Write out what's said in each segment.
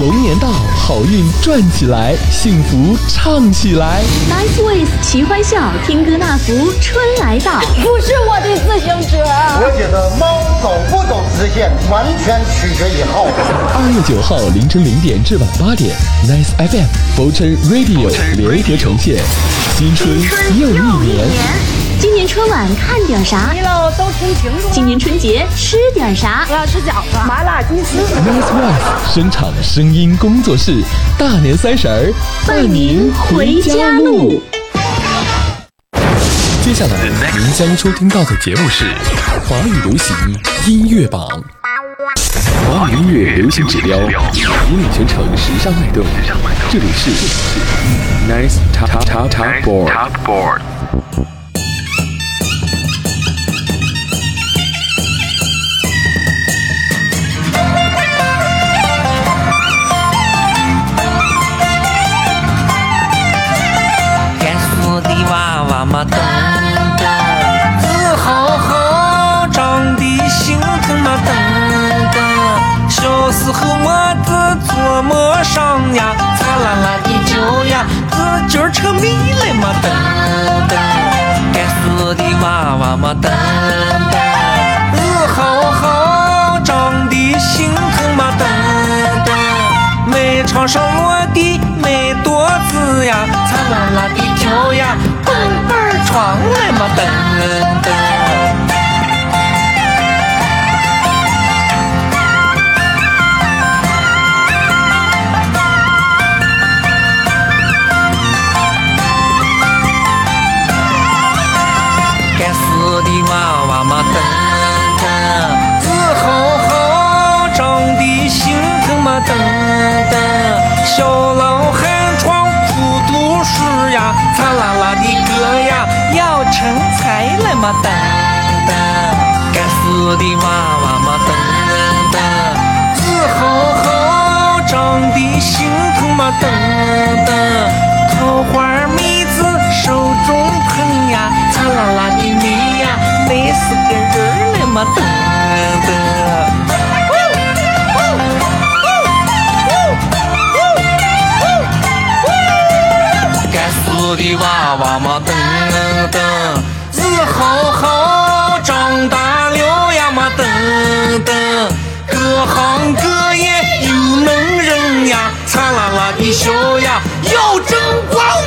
龙年到，好运转起来，幸福唱起来。Nice voice，齐欢笑，听歌纳福，春来到。不是我的自行车。我觉得猫走不走直线，完全取决于耗子。二月九号凌晨零点至晚八点，Nice FM、佛城 Radio 联合呈现，新春又一年。今年春晚看点啥？你老都听清楚。今年春节吃点啥？我要吃饺子、麻辣鸡丝。Nice Voice 声场声音工作室，大年三十儿伴您回家路。接下来您将收听到的节目是华语流行音乐榜，华语音乐流行指标引领全城时尚脉动。这里是 Nice Top Top Top Board。嘛噔噔，子好好长得心疼嘛噔噔。小时候我子做么上呀，灿烂烂的脚呀，自今儿成迷了嘛噔噔。该死的娃娃嘛噔噔，子好好长得心疼嘛噔噔。没床上落的没多子呀，灿烂烂的跳呀。床来嘛噔噔，该死的娃才了嘛噔噔，该死的娃娃嘛噔噔，子好好长得心疼嘛噔噔，桃花妹子手中捧呀，灿烂烂的美呀，美死个人了嘛噔噔。的娃娃嘛，好好长大了呀嘛等等，各行各业有能人呀，灿烂烂的笑呀要争光。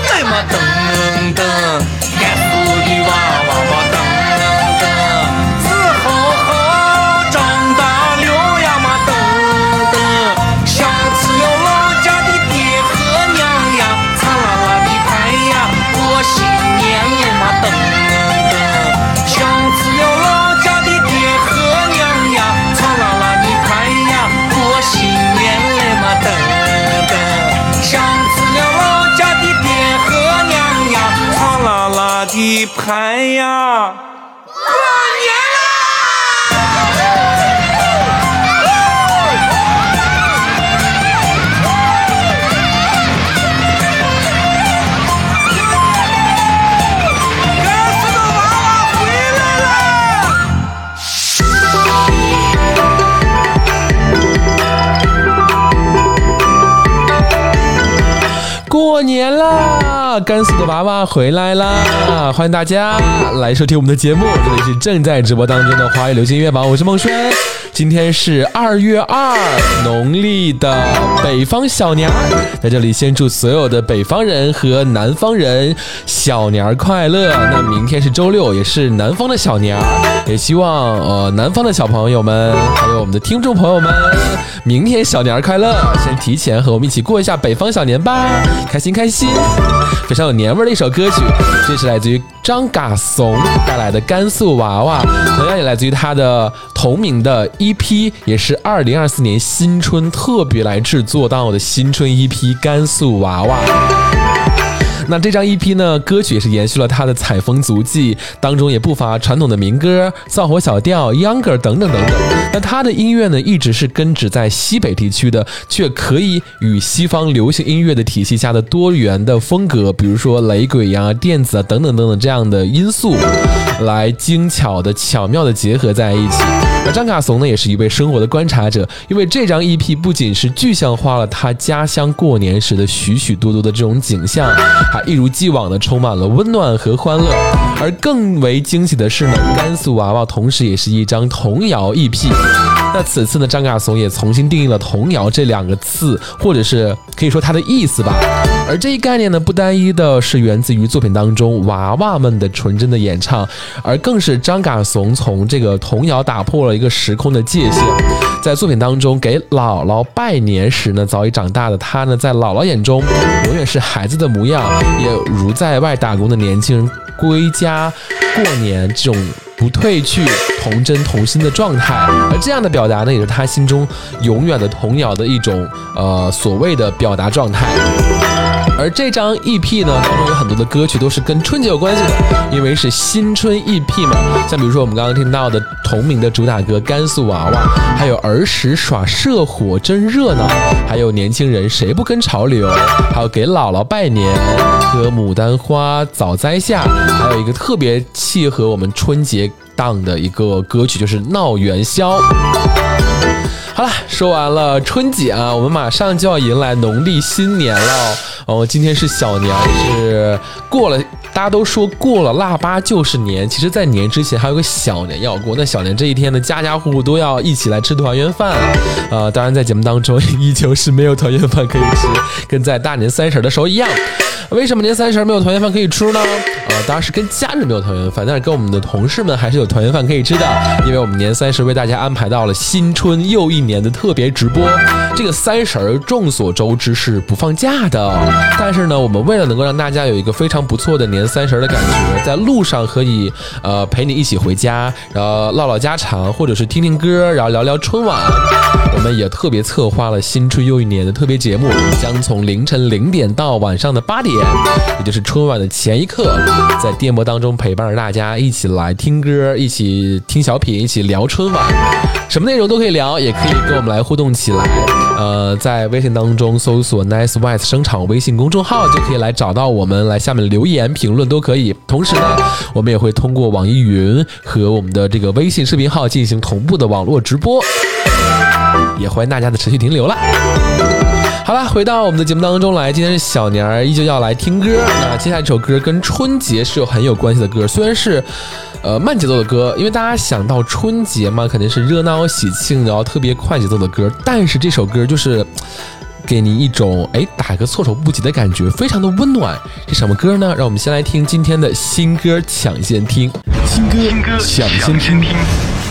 过年啦！甘肃的娃娃回来啦！欢迎大家来收听我们的节目，这里是正在直播当中的华语流行音乐榜，我是孟轩。今天是二月二，农历的北方小年儿，在这里先祝所有的北方人和南方人小年儿快乐。那明天是周六，也是南方的小年儿，也希望呃南方的小朋友们，还有我们的听众朋友们，明天小年儿快乐！先提前和我们一起过一下北方小年吧，开心开心！非常有年味的一首歌曲，这是来自于张嘎怂带来的《甘肃娃娃》，同样也来自于他的同名的一批也是二零二四年新春特别来制作到的新春一批《甘肃娃娃》。那这张 EP 呢，歌曲也是延续了他的采风足迹，当中也不乏传统的民歌、燥火小调、Younger 等等等等。那他的音乐呢，一直是根植在西北地区的，却可以与西方流行音乐的体系下的多元的风格，比如说雷鬼呀、电子啊等等等等这样的因素，来精巧的、巧妙的结合在一起。而张嘎怂呢，也是一位生活的观察者，因为这张 EP 不仅是具象化了他家乡过年时的许许多多的这种景象，还一如既往的充满了温暖和欢乐。而更为惊喜的是呢，甘肃娃娃同时也是一张童谣 EP。那此次呢，张嘎怂也重新定义了“童谣”这两个字，或者是可以说它的意思吧。而这一概念呢，不单一的是源自于作品当中娃娃们的纯真的演唱，而更是张嘎怂从这个童谣打破了一个时空的界限。在作品当中给姥姥拜年时呢，早已长大的他呢，在姥姥眼中永远是孩子的模样，也如在外打工的年轻人归家过年这种。不褪去童真童心的状态，而这样的表达呢，也是他心中永远的童谣的一种呃所谓的表达状态。而这张 EP 呢，当中有很多的歌曲都是跟春节有关系的，因为是新春 EP 嘛。像比如说我们刚刚听到的同名的主打歌《甘肃娃娃》，还有儿时耍社火真热闹，还有年轻人谁不跟潮流，还有给姥姥拜年和牡丹花早栽下，还有一个特别契合我们春节。档的一个歌曲就是闹元宵。好了，说完了春节啊，我们马上就要迎来农历新年了。哦，今天是小年，是过了，大家都说过了腊八就是年。其实，在年之前还有个小年要过。那小年这一天呢，家家户户都要一起来吃团圆饭。呃，当然在节目当中依旧是没有团圆饭可以吃，跟在大年三十的时候一样。为什么年三十没有团圆饭可以吃呢？呃，当然是跟家人没有团圆饭，但是跟我们的同事们还是有团圆饭可以吃的。因为我们年三十为大家安排到了新春又一年的特别直播。这个三十儿众所周知是不放假的，但是呢，我们为了能够让大家有一个非常不错的年三十的感觉，在路上可以呃陪你一起回家，然后唠唠家常，或者是听听歌，然后聊聊春晚。我们也特别策划了新春又一年的特别节目，将从凌晨零点到晚上的八点，也就是春晚的前一刻，在电波当中陪伴着大家一起来听歌，一起听小品，一起聊春晚，什么内容都可以聊，也可以跟我们来互动起来。呃，在微信当中搜索 Nice White 声场微信公众号，就可以来找到我们，来下面留言评论都可以。同时呢，我们也会通过网易云和我们的这个微信视频号进行同步的网络直播。也欢迎大家的持续停留了。好了，回到我们的节目当中来，今天是小年儿，依旧要来听歌。那接下来这首歌跟春节是有很有关系的歌，虽然是呃慢节奏的歌，因为大家想到春节嘛，肯定是热闹喜庆，然后特别快节奏的歌。但是这首歌就是给你一种哎打个措手不及的感觉，非常的温暖。是什么歌呢？让我们先来听今天的新歌抢先听，新歌抢先听。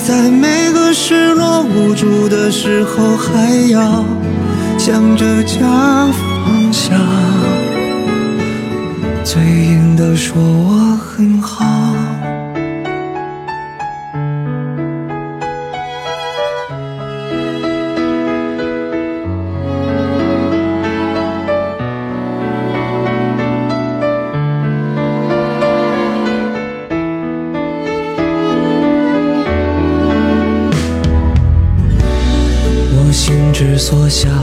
在每个失落无助的时候，还要想着家方向，嘴硬的说我很好。所想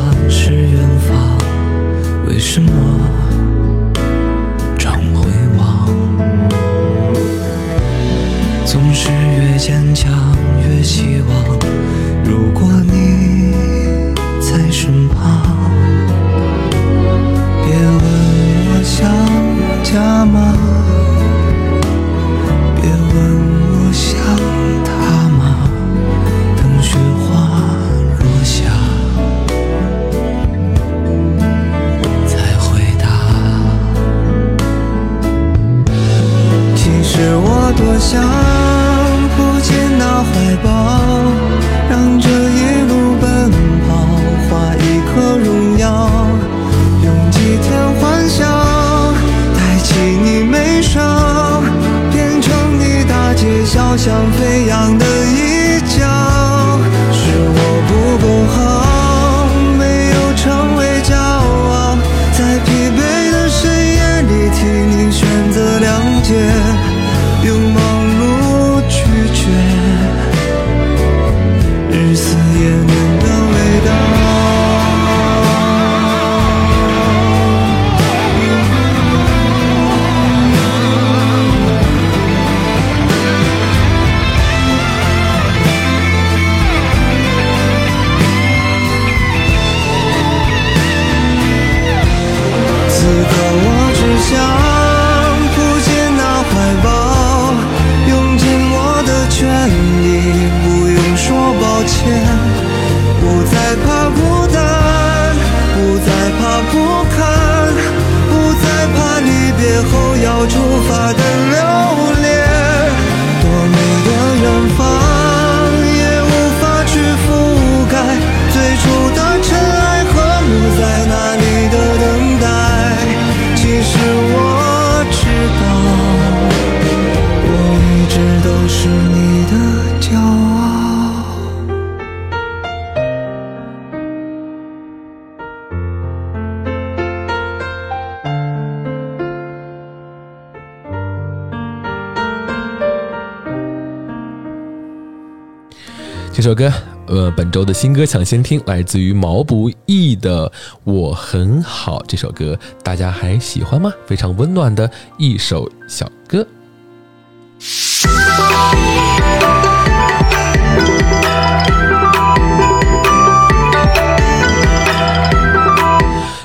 新歌抢先听，来自于毛不易的《我很好》。这首歌大家还喜欢吗？非常温暖的一首小歌。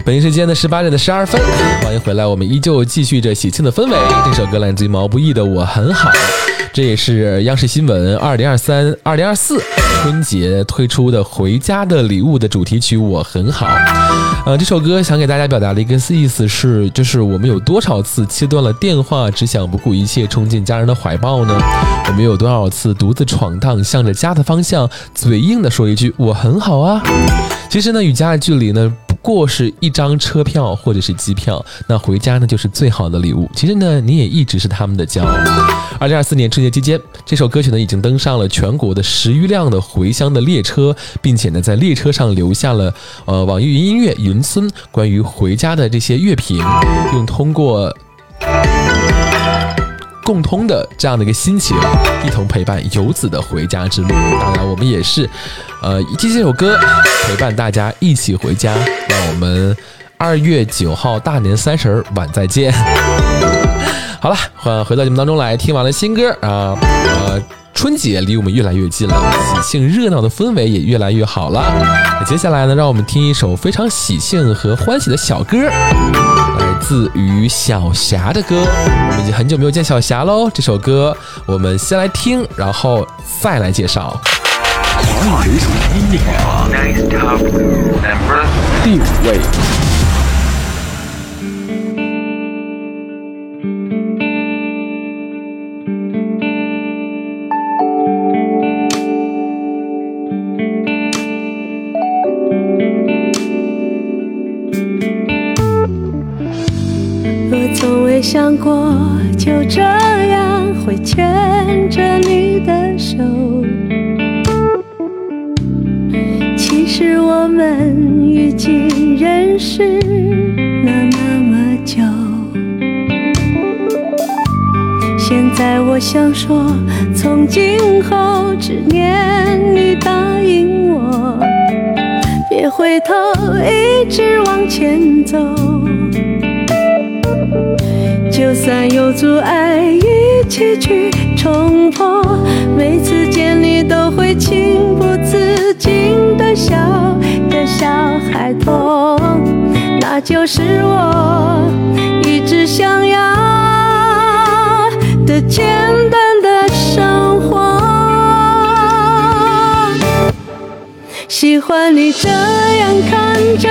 北京时间的十八点的十二分，欢迎回来，我们依旧继续着喜庆的氛围。这首歌来自于毛不易的《我很好》，这也是央视新闻二零二三、二零二四春节推出的《回家的礼物》的主题曲《我很好》。呃，这首歌想给大家表达的一个意思是，就是我们有多少次切断了电话，只想不顾一切冲进家人的怀抱呢？我们有多少次独自闯荡，向着家的方向，嘴硬的说一句“我很好啊”？其实呢，与家的距离呢，过是一张车票或者是机票，那回家呢就是最好的礼物。其实呢，你也一直是他们的骄傲。二零二四年春节期间，这首歌曲呢已经登上了全国的十余辆的回乡的列车，并且呢在列车上留下了呃网易云音乐云村关于回家的这些乐评，用通过。共通的这样的一个心情，一同陪伴游子的回家之路。当然，我们也是，呃，听这首歌陪伴大家一起回家。让我们二月九号大年三十儿晚再见。好了，欢迎回到节目当中来，听完了新歌啊，呃，春节离我们越来越近了，喜庆热闹的氛围也越来越好了。那接下来呢，让我们听一首非常喜庆和欢喜的小歌。来自于小霞的歌，我们已经很久没有见小霞喽。这首歌我们先来听，然后再来介绍。华语流行音乐榜第五位。我从未想过就这样会牵着你的手。是我们已经认识了那么久。现在我想说，从今后只念你答应我，别回头，一直往前走。就算有阻碍，一起去冲破。每次禁的笑，的小孩童，那就是我一直想要的简单的生活。喜欢你这样看着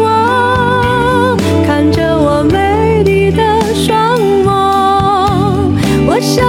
我，看着我美丽的双眸，我想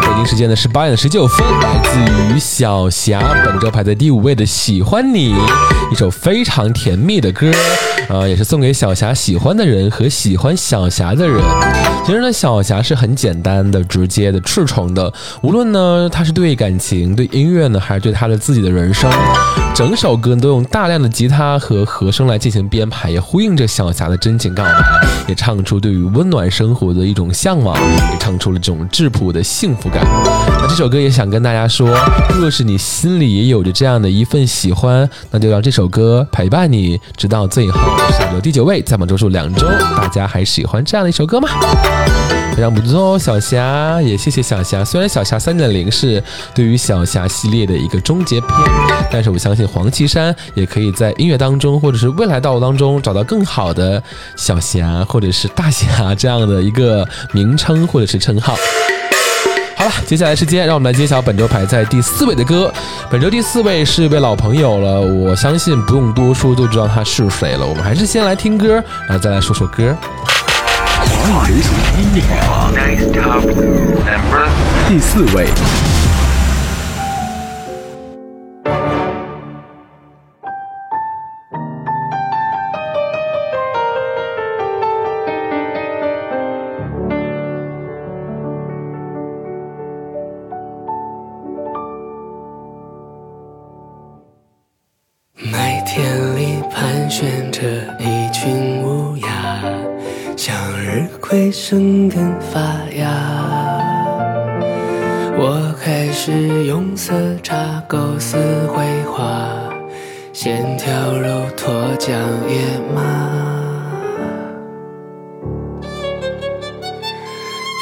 北京时间的十八点十九分，来自于小霞，本周排在第五位的《喜欢你》，一首非常甜蜜的歌，呃，也是送给小霞喜欢的人和喜欢小霞的人。其实呢，小霞是很简单的、直接的、赤诚的，无论呢，她是对感情、对音乐呢，还是对她的自己的人生，整首歌都用大量的吉他和和声来进行编排，也呼应着小霞的真情告白，也唱出对于温暖生活的一种向往，也唱出了这种质朴的幸福感。那这首歌也想跟大家说，若是你心里也有着这样的一份喜欢，那就让这首歌陪伴你直到最后。下周第九位，在本周数两周，大家还喜欢这样的一首歌吗？非常不错哦，小霞也谢谢小霞。虽然小霞三点零是对于小霞系列的一个终结篇，但是我相信黄绮珊也可以在音乐当中，或者是未来道路当中找到更好的小霞或者是大侠这样的一个名称或者是称号。好了，接下来时间让我们来揭晓本周排在第四位的歌。本周第四位是一位老朋友了，我相信不用多说都知道他是谁了。我们还是先来听歌，然后再来说说歌。华语流行音乐榜第四位。生根发芽。我开始用色差构思绘画，线条如脱缰野马。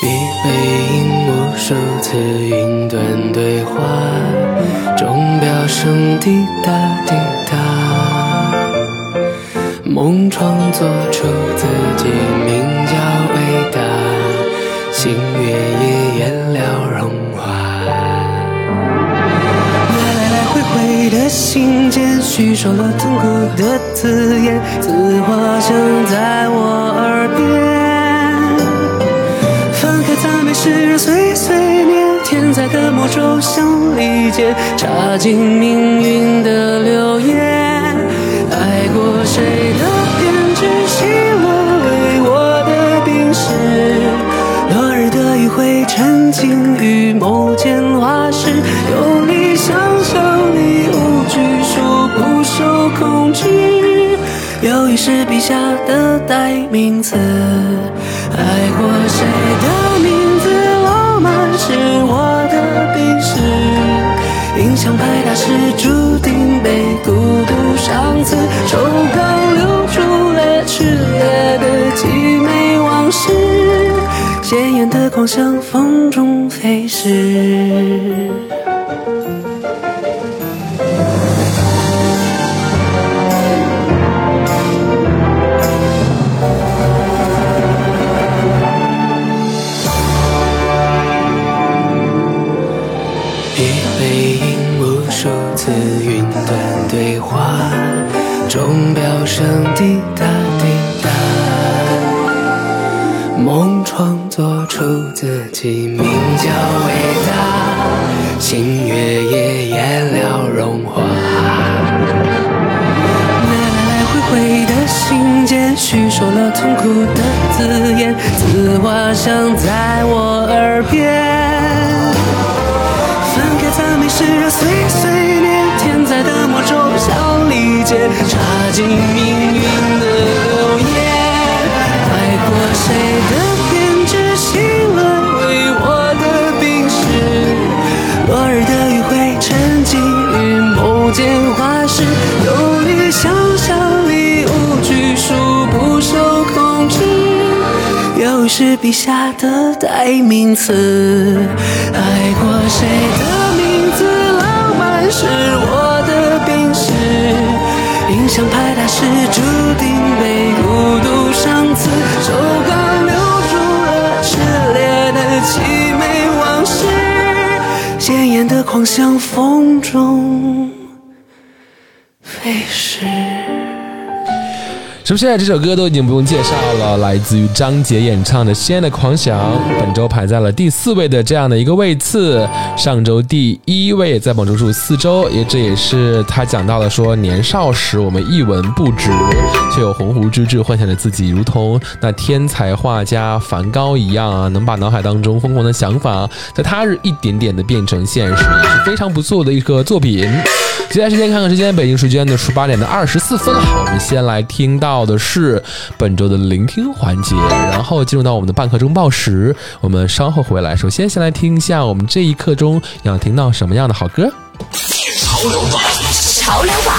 笔背影无数次云端对话，钟表声滴答滴答。梦创作出自己名叫伟大，星月也颜料融化。来来来回回的信件，叙说了痛苦的字眼，字画声在我耳边。翻开赞美诗人碎碎念，天才的魔咒像利剑，插进命运的流言。爱过谁的偏执，喜乐为我的冰释。落日的余晖沉浸于某间画室，有理想象力无拘束，不受控制。忧郁是笔下的代名词，爱过谁的印象派大师注定被孤独伤刺，手稿流出了炽烈的凄美往事，鲜艳的光向风中飞逝。话，钟表声滴答滴答。梦创作出自己名叫伟大，星月也颜料融化。来来来回回的信件，叙说了痛苦的字眼，字画响在我耳边。翻开赞美诗碎碎念，天才的魔咒像利剑，插进命运的流言。爱过谁的偏执，心沦为我的冰释。落日的余晖沉浸于某间画室，有理想象力无拘束，不受控制。又是笔下的代名词。爱过谁的名字，浪漫是我。印象派大师注定被孤独伤刺，手稿流出了炽烈的凄美往事，鲜艳的狂想风中。是不是这首歌都已经不用介绍了？来自于张杰演唱的《西安的狂想》，本周排在了第四位的这样的一个位次。上周第一位在榜中数四周，也这也是他讲到了说，年少时我们一文不值，却有鸿鹄之志，幻想着自己如同那天才画家梵高一样啊，能把脑海当中疯狂的想法，在他日一点点的变成现实，也是非常不错的一个作品。接下来时间看看时间，北京时间的十八点的二十四分了。我们先来听到到的是本周的聆听环节，然后进入到我们的半刻钟报时。我们稍后回来，首先先来听一下我们这一刻钟要听到什么样的好歌。潮流榜，潮流榜，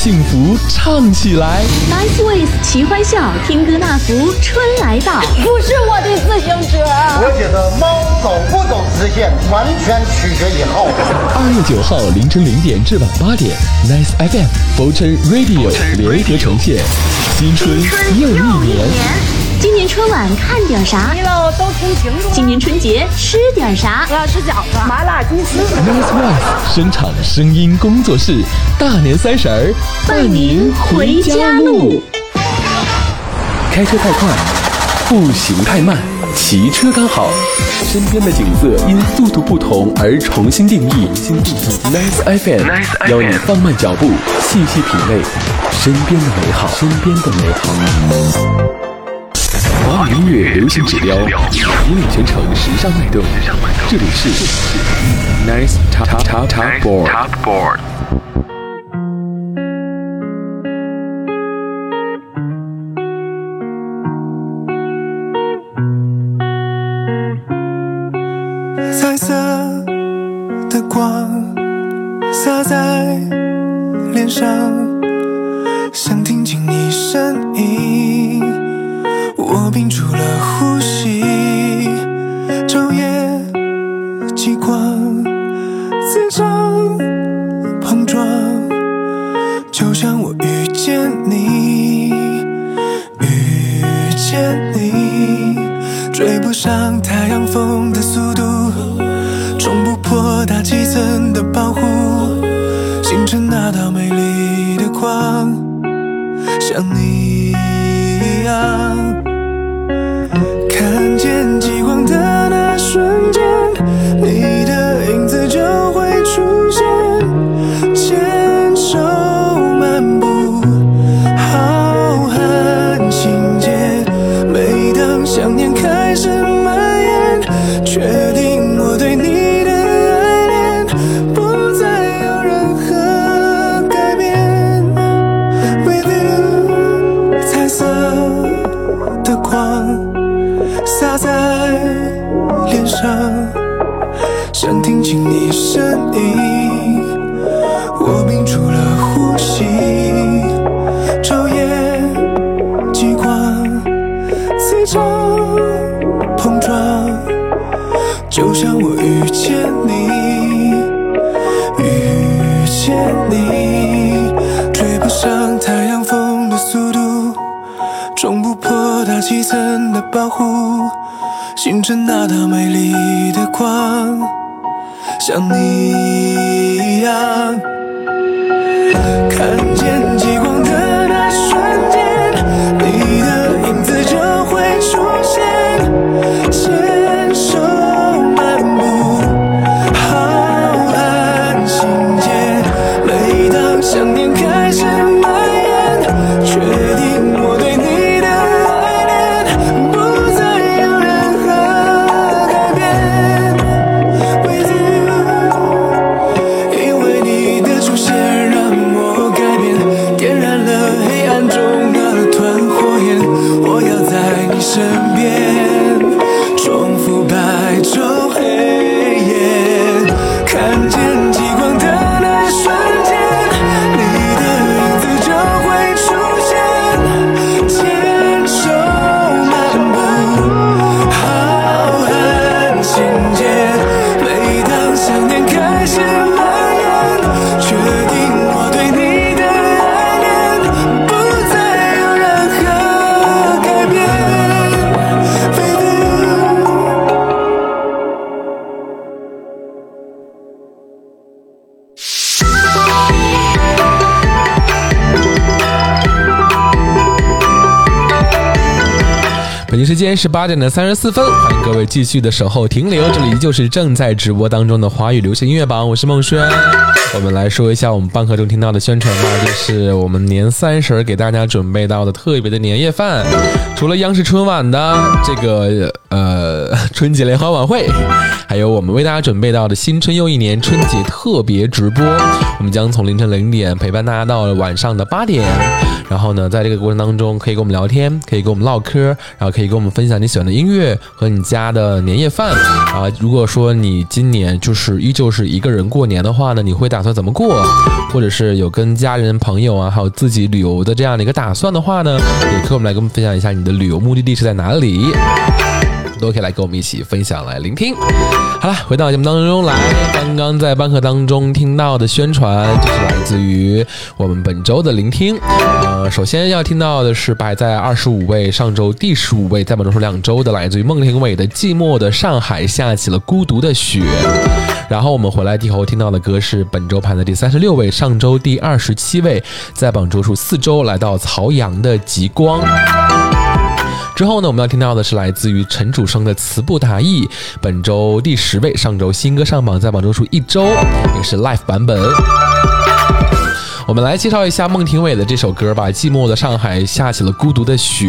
幸福唱起来，nice ways 齐欢笑，听歌纳福春来到。不是我的自行车。我觉得猫走不走直线，完全取决于后。二月九号凌晨零点至晚八点，nice FM Fortune Radio 联合呈现，新春又一年。今年春晚看点啥？你喽都听清楚。今年春节吃点啥？我要吃饺子、麻辣鸡丝。Nice Voice 声场声音工作室，大年三十儿伴您回家路。开车太快，步行太慢，骑车刚好。身边的景色因速度不同而重新定义。Nice FM 邀你放慢脚步，细细品味身边的美好。身边的美好。华语音乐流行指标，引领全城时尚脉动。这里是 Nice Top Top Top Board。彩色的光洒在脸上，间是八点的三十四分，欢迎各位继续的守候停留，这里依旧是正在直播当中的华语流行音乐榜，我是孟轩。我们来说一下我们半刻钟听到的宣传吧，就是我们年三十儿给大家准备到的特别的年夜饭，除了央视春晚的这个呃春节联欢晚会，还有我们为大家准备到的新春又一年春节特别直播，我们将从凌晨零点陪伴大家到晚上的八点，然后呢，在这个过程当中可以跟我们聊天，可以跟我们唠嗑，然后可以跟我们分享你喜欢的音乐和你家的年夜饭啊。如果说你今年就是依旧是一个人过年的话呢，你会打算怎么过？或者是有跟家人朋友啊，还有自己旅游的这样的一个打算的话呢，也可以我们来跟我们分享一下你的旅游目的地是在哪里。都可以来跟我们一起分享来聆听。好了，回到节目当中来，刚刚在班课当中听到的宣传就是来自于我们本周的聆听。呃，首先要听到的是摆在二十五位，上周第十五位，在本周是两周的，来自于孟庭苇的《寂寞的上海下起了孤独的雪》。然后我们回来以后听到的歌是本周排在第三十六位，上周第二十七位，在榜周数四周来到曹阳的《极光》。之后呢，我们要听到的是来自于陈楚生的《词不达意》，本周第十位，上周新歌上榜，在榜周数一周，也是 live 版本。我们来介绍一下孟庭苇的这首歌吧，《寂寞的上海下起了孤独的雪》。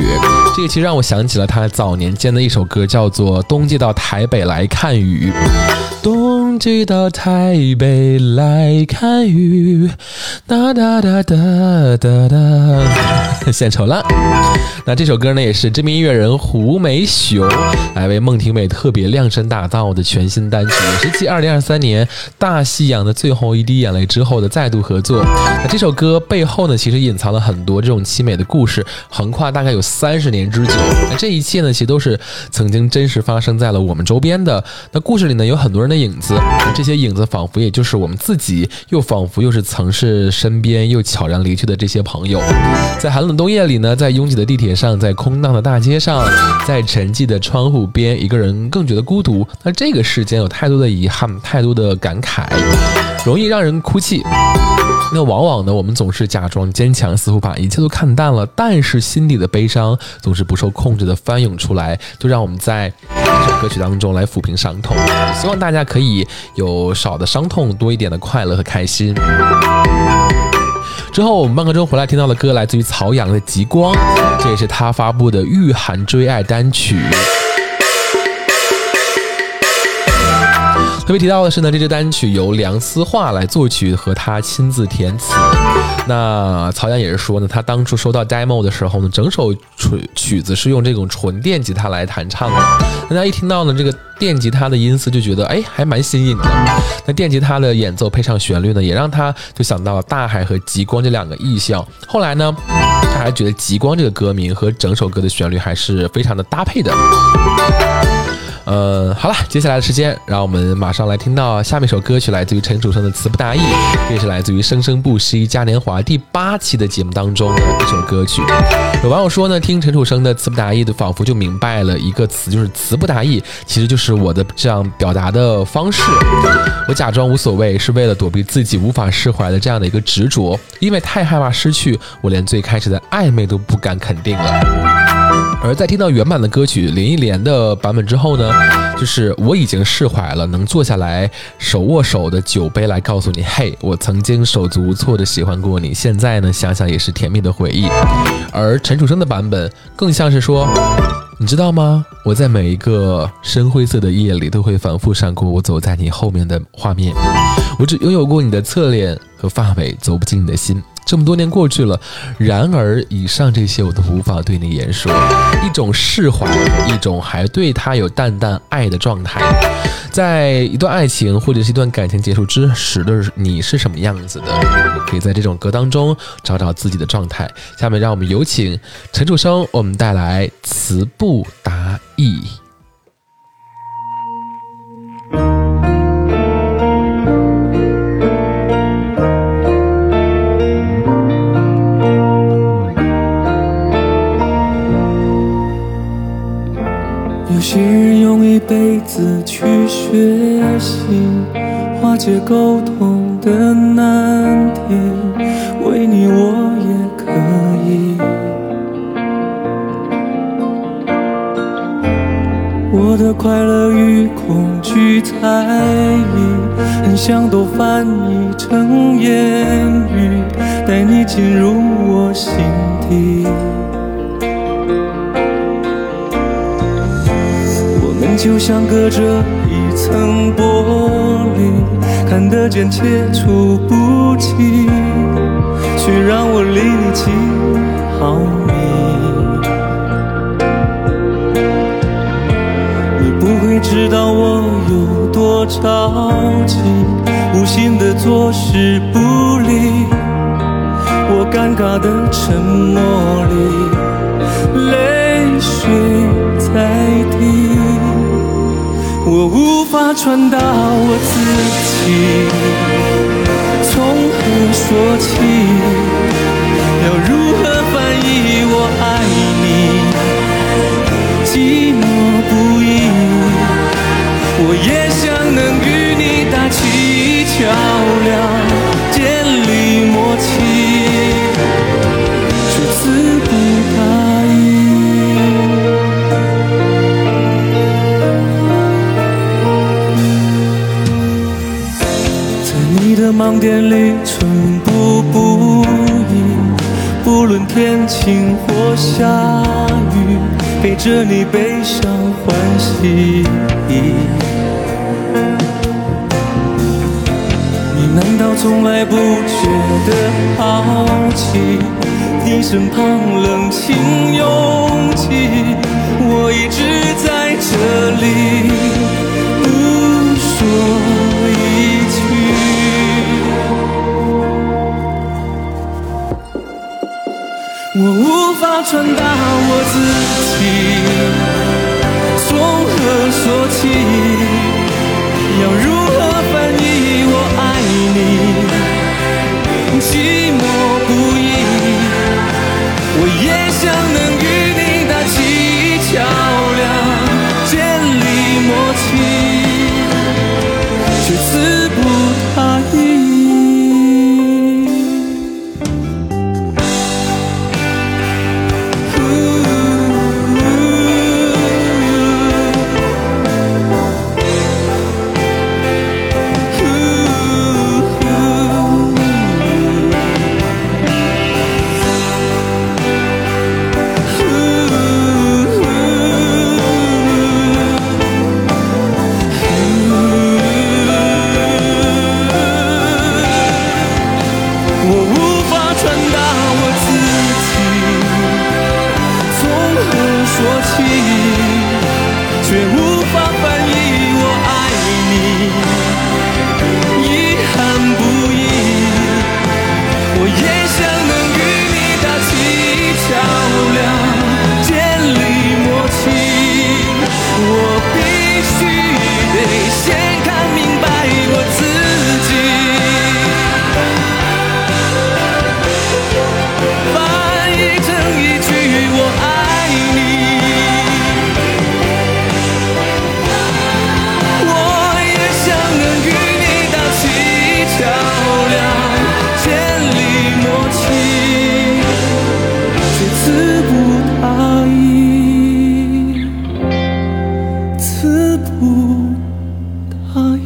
这个其实让我想起了他早年间的一首歌，叫做《冬季到台北来看雨》。冬季到台北来看雨，哒哒哒哒哒哒，献丑了。那这首歌呢，也是知名音乐人胡梅雄来为孟庭苇特别量身打造的全新单曲，也是继二零二三年《大西洋的最后一滴眼泪》之后的再度合作。那这首歌背后呢，其实隐藏了很多这种凄美的故事，横跨大概有三十年之久。那这一切呢，其实都是曾经真实发生在了我们周边的。那故事里呢，有很多人的影子，这些影子仿佛也就是我们自己，又仿佛又是曾是身边又悄然离去的这些朋友。在寒冷冬夜里呢，在拥挤的地铁上，在空荡的大街上，在沉寂的窗户边，一个人更觉得孤独。那这个世间有太多的遗憾，太多的感慨，容易让人哭泣。那往往呢，我们总是假装坚强，似乎把一切都看淡了，但是心底的悲伤总是不受控制的翻涌出来，就让我们在这首歌曲当中来抚平伤痛。希望大家可以有少的伤痛，多一点的快乐和开心。之后我们半刻钟回来听到的歌来自于曹阳的《极光》，这也是他发布的御寒追爱单曲。特别提到的是呢，这支单曲由梁思化来作曲和他亲自填词。那曹阳也是说呢，他当初收到 demo 的时候呢，整首曲曲子是用这种纯电吉他来弹唱的。大家一听到呢这个电吉他的音色，就觉得哎，还蛮新颖的。那电吉他的演奏配上旋律呢，也让他就想到了大海和极光这两个意象。后来呢，他还觉得极光这个歌名和整首歌的旋律还是非常的搭配的。呃，好了，接下来的时间，让我们马上来听到下面一首歌曲，来自于陈楚生的《词不达意》，这也是来自于《生生不息嘉年华》第八期的节目当中的一首歌曲。有网友说呢，听陈楚生的《词不达意》的，仿佛就明白了一个词，就是“词不达意”，其实就是我的这样表达的方式。我假装无所谓，是为了躲避自己无法释怀的这样的一个执着，因为太害怕失去，我连最开始的暧昧都不敢肯定了。而在听到原版的歌曲林忆莲的版本之后呢，就是我已经释怀了，能坐下来手握手的酒杯来告诉你，嘿，我曾经手足无措的喜欢过你，现在呢想想也是甜蜜的回忆。而陈楚生的版本更像是说，你知道吗？我在每一个深灰色的夜里都会反复闪过我走在你后面的画面，我只拥有过你的侧脸和发尾，走不进你的心。这么多年过去了，然而以上这些我都无法对你言说。一种释怀，一种还对他有淡淡爱的状态，在一段爱情或者是一段感情结束之时的你是什么样子的？可以在这种歌当中找找自己的状态。下面让我们有请陈楚生，我们带来《词不达意》。有些人用一辈子去学习化解沟通的难题，为你我也可以。我的快乐与恐惧猜疑，很想都翻译成言语，带你进入我心底。就像隔着一层玻璃，看得见却触不及，却让我离你几毫米。你不会知道我有多着急，无心的坐视不理，我尴尬的沉默里，泪水在。我无法传达我自己，从何说起？要如何翻译我爱你？寂寞不已，我也想能与你搭起桥梁，你的盲点里寸步不移，不论天晴或下雨，陪着你悲伤欢喜。你难道从来不觉得好奇？你身旁冷清拥挤，我一直在这里，无法传达我自己，从何说起？要如何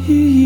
达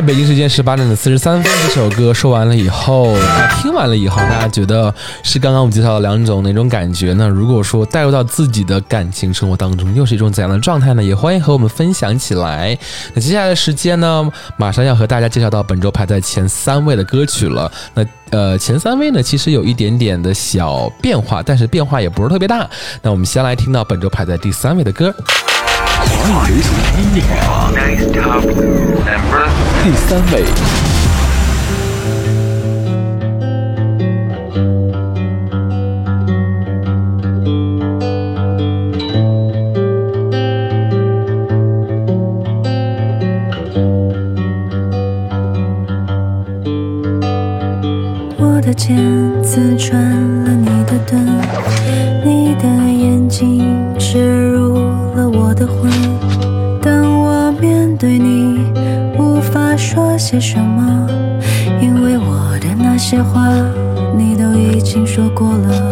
在。北京时间十八点的四十三分，这首歌说完了以后，啊，听完了以后，大家觉得是刚刚我们介绍的两种哪种感觉呢？如果说带入到自己的感情生活当中，又是一种怎样的状态呢？也欢迎和我们分享起来。那接下来的时间呢，马上要和大家介绍到本周排在前三位的歌曲了。那呃，前三位呢，其实有一点点的小变化，但是变化也不是特别大。那我们先来听到本周排在第三位的歌。华语流行音乐第三位。为什么，因为我的那些话你都已经说过了。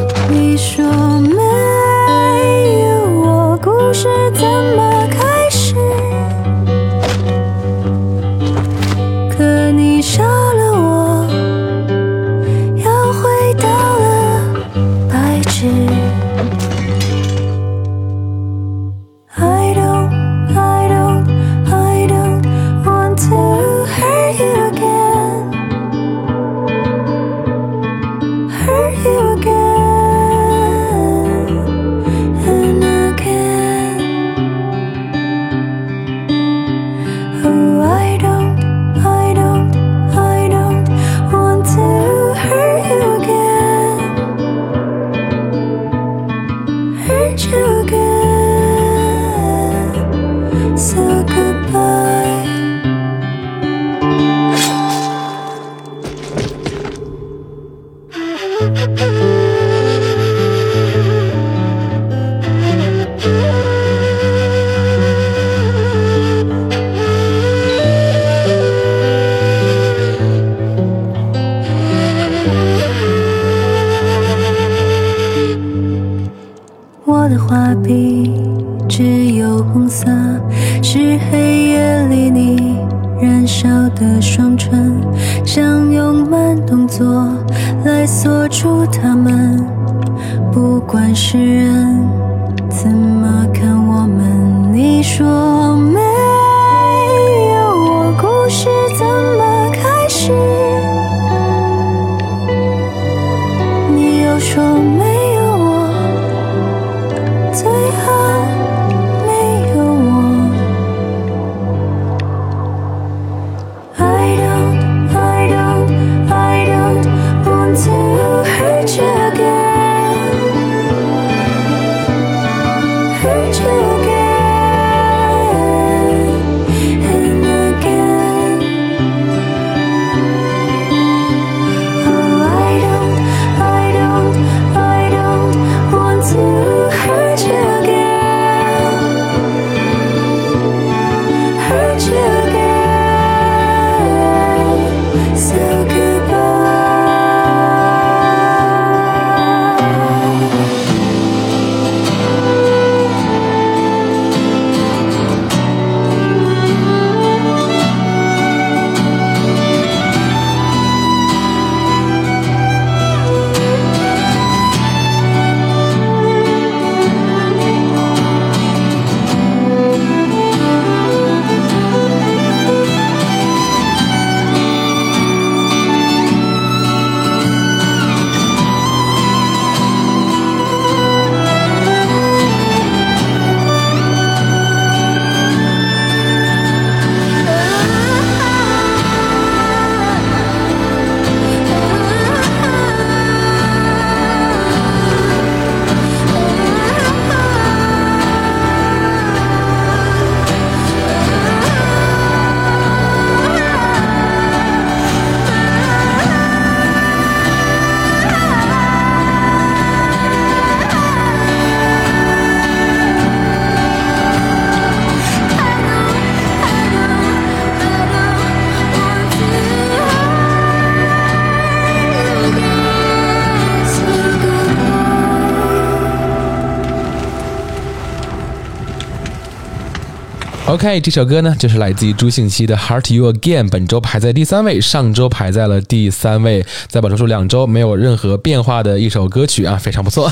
OK，这首歌呢，就是来自于朱信熙的《Heart You Again》，本周排在第三位，上周排在了第三位，在本周数两周没有任何变化的一首歌曲啊，非常不错。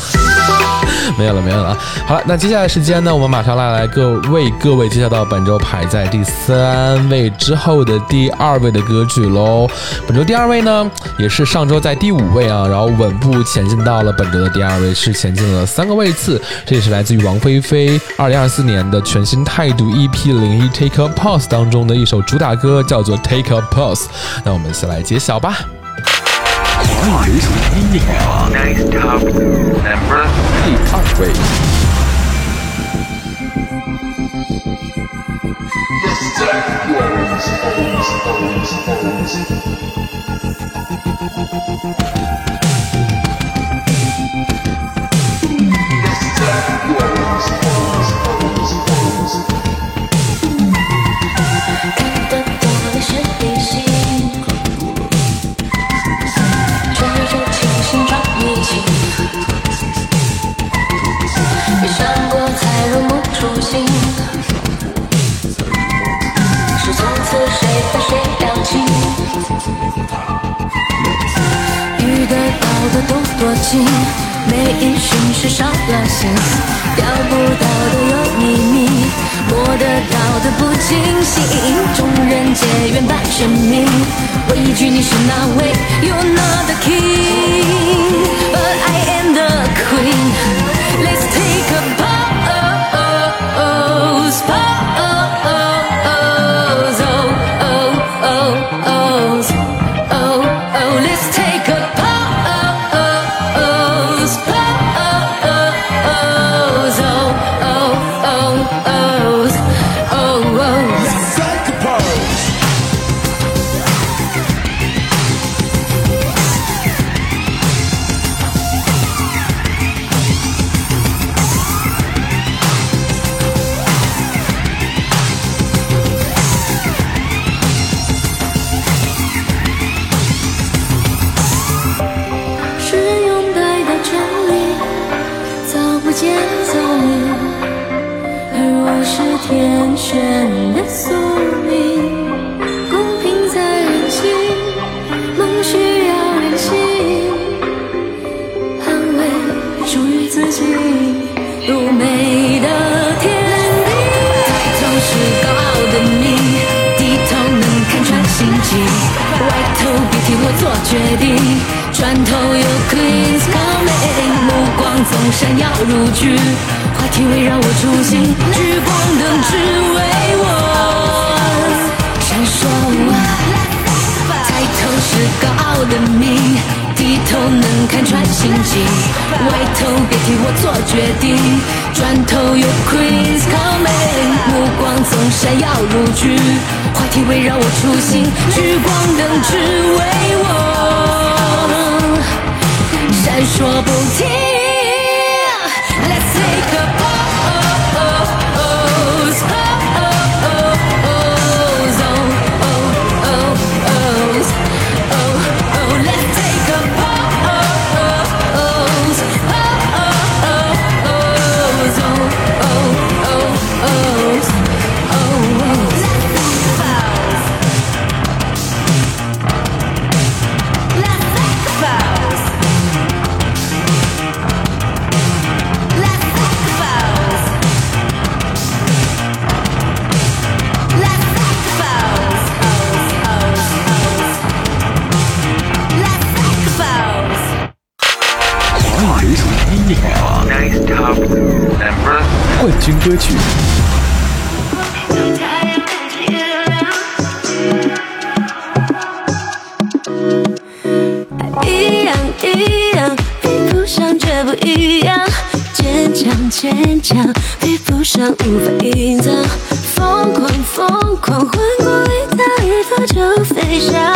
没有了，没有了！好了，那接下来时间呢，我们马上来来各为各位介绍到本周排在第三位之后的第二位的歌曲喽。本周第二位呢，也是上周在第五位啊，然后稳步前进到了本周的第二位，是前进了三个位次。这也是来自于王菲菲二零二四年的全新态度 EP 零一 Take a Pause 当中的一首主打歌，叫做 Take a Pause。那我们先来揭晓吧。华语流行音乐第二位。的都多情，没音讯是少了心，钓不到的有秘密。摸得到的不清醒，众人皆愿拜神明。畏惧你是哪位？You're not the king, but I am the queen. 耀如炬，话题围绕我初心，聚光灯只为我闪烁。抬头是高傲的命，低头能看穿心机，歪头别替我做决定，转头有 Queen's coming，目光总闪耀如炬，话题围绕我初心，聚光灯只为我闪烁不停。强，比不上无法隐藏，疯狂疯狂，换过一套衣服就飞翔。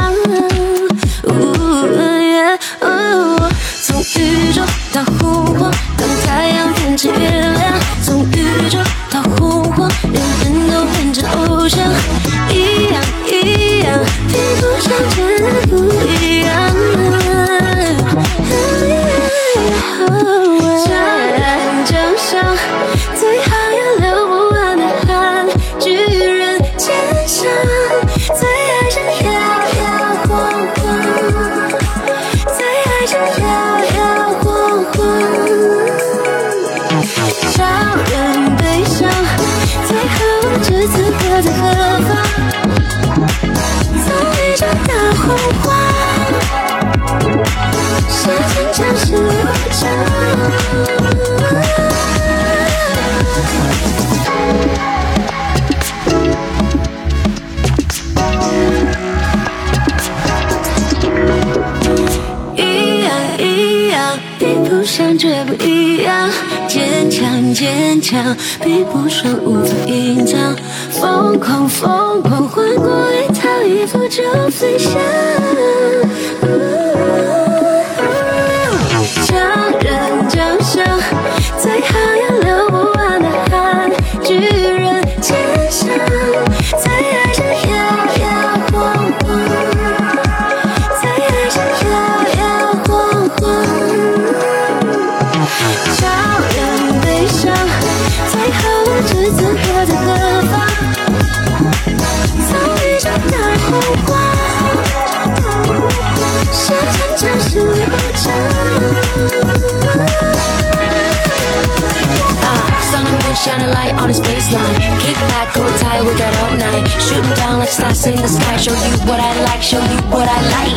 Sun and moon shining light on his baseline. Kick back, hold tight, we got all night. Shooting down like stars in the sky. Show you what I like, show you what I like.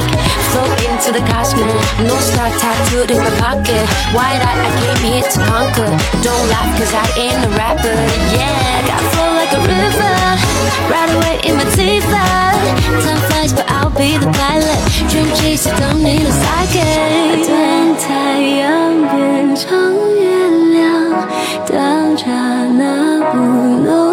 Float into the cosmos. No star tattooed in my pocket. Wide eyed, I came here to conquer. Don't laugh, cause I ain't a rapper. Yeah, got flow like a river. Right away in my teeth. Time flies, but I'll be the pilot. Dream chaser, don't need a sidekick. 当太阳变成月亮，当 刹那不能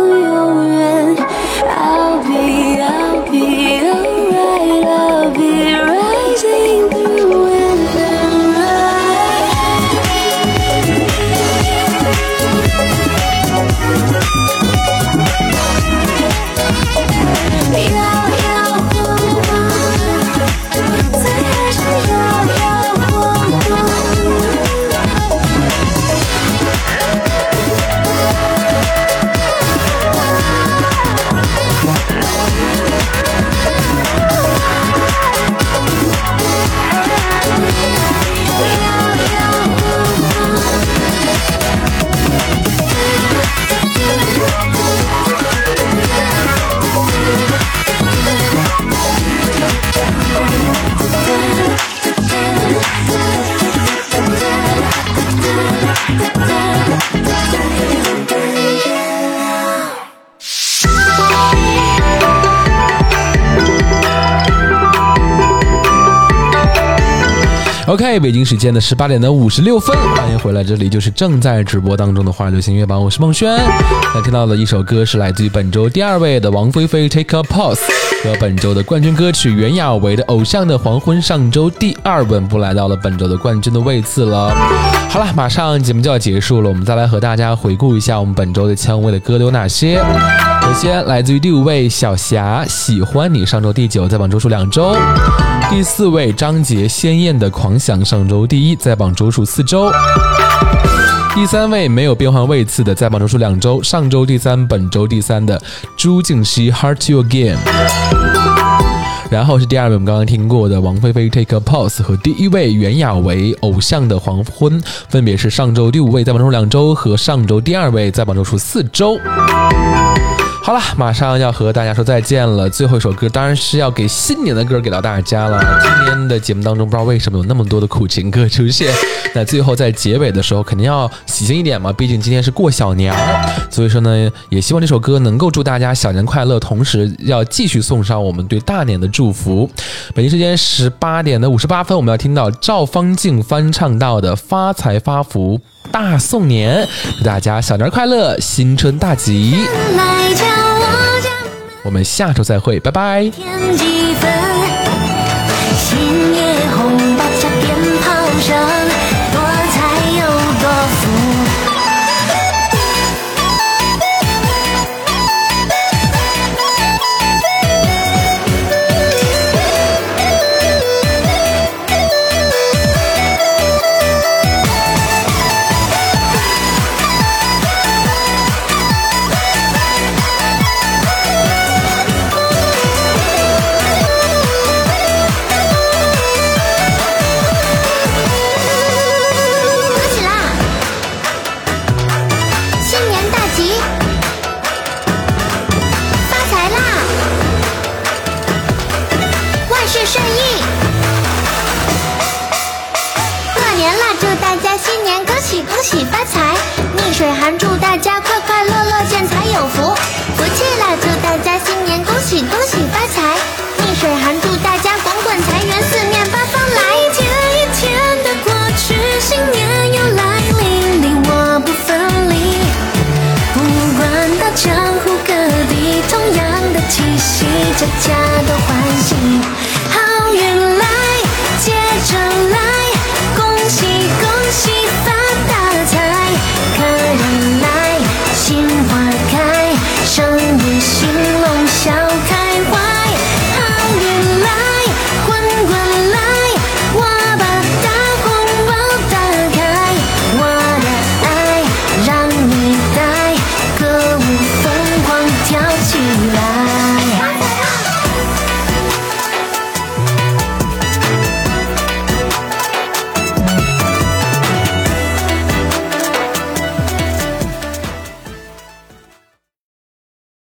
OK，北京时间的十八点的五十六分，欢迎回来，这里就是正在直播当中的华语流行音乐榜，我是孟轩。那听到的一首歌是来自于本周第二位的王菲菲《Take a Pause》，和本周的冠军歌曲袁娅维的《偶像的黄昏》，上周第二稳步来到了本周的冠军的位次了。好了，马上节目就要结束了，我们再来和大家回顾一下我们本周的前五位的歌都有哪些。首先来自于第五位小霞，《喜欢你》，上周第九，在榜周数两周。第四位张杰，《鲜艳的狂想》，上周第一，在榜周数四周。第三位没有变换位次的，在榜周数两周，上周第三，本周第三的朱婧汐，《Heart You Again》。然后是第二位，我们刚刚听过的王菲菲《Take a Pause》和第一位袁娅维《偶像的黄昏》，分别是上周第五位在榜周数两周和上周第二位在榜周数四周。好了，马上要和大家说再见了。最后一首歌当然是要给新年的歌给到大家了。今年的节目当中，不知道为什么有那么多的苦情歌出现。那最后在结尾的时候，肯定要喜庆一点嘛，毕竟今天是过小年儿。所以说呢，也希望这首歌能够祝大家小年快乐，同时要继续送上我们对大年的祝福。北京时间十八点的五十八分，我们要听到赵方静翻唱到的《发财发福大送年》，祝大家小年快乐，新春大吉。我们下周再会，拜拜。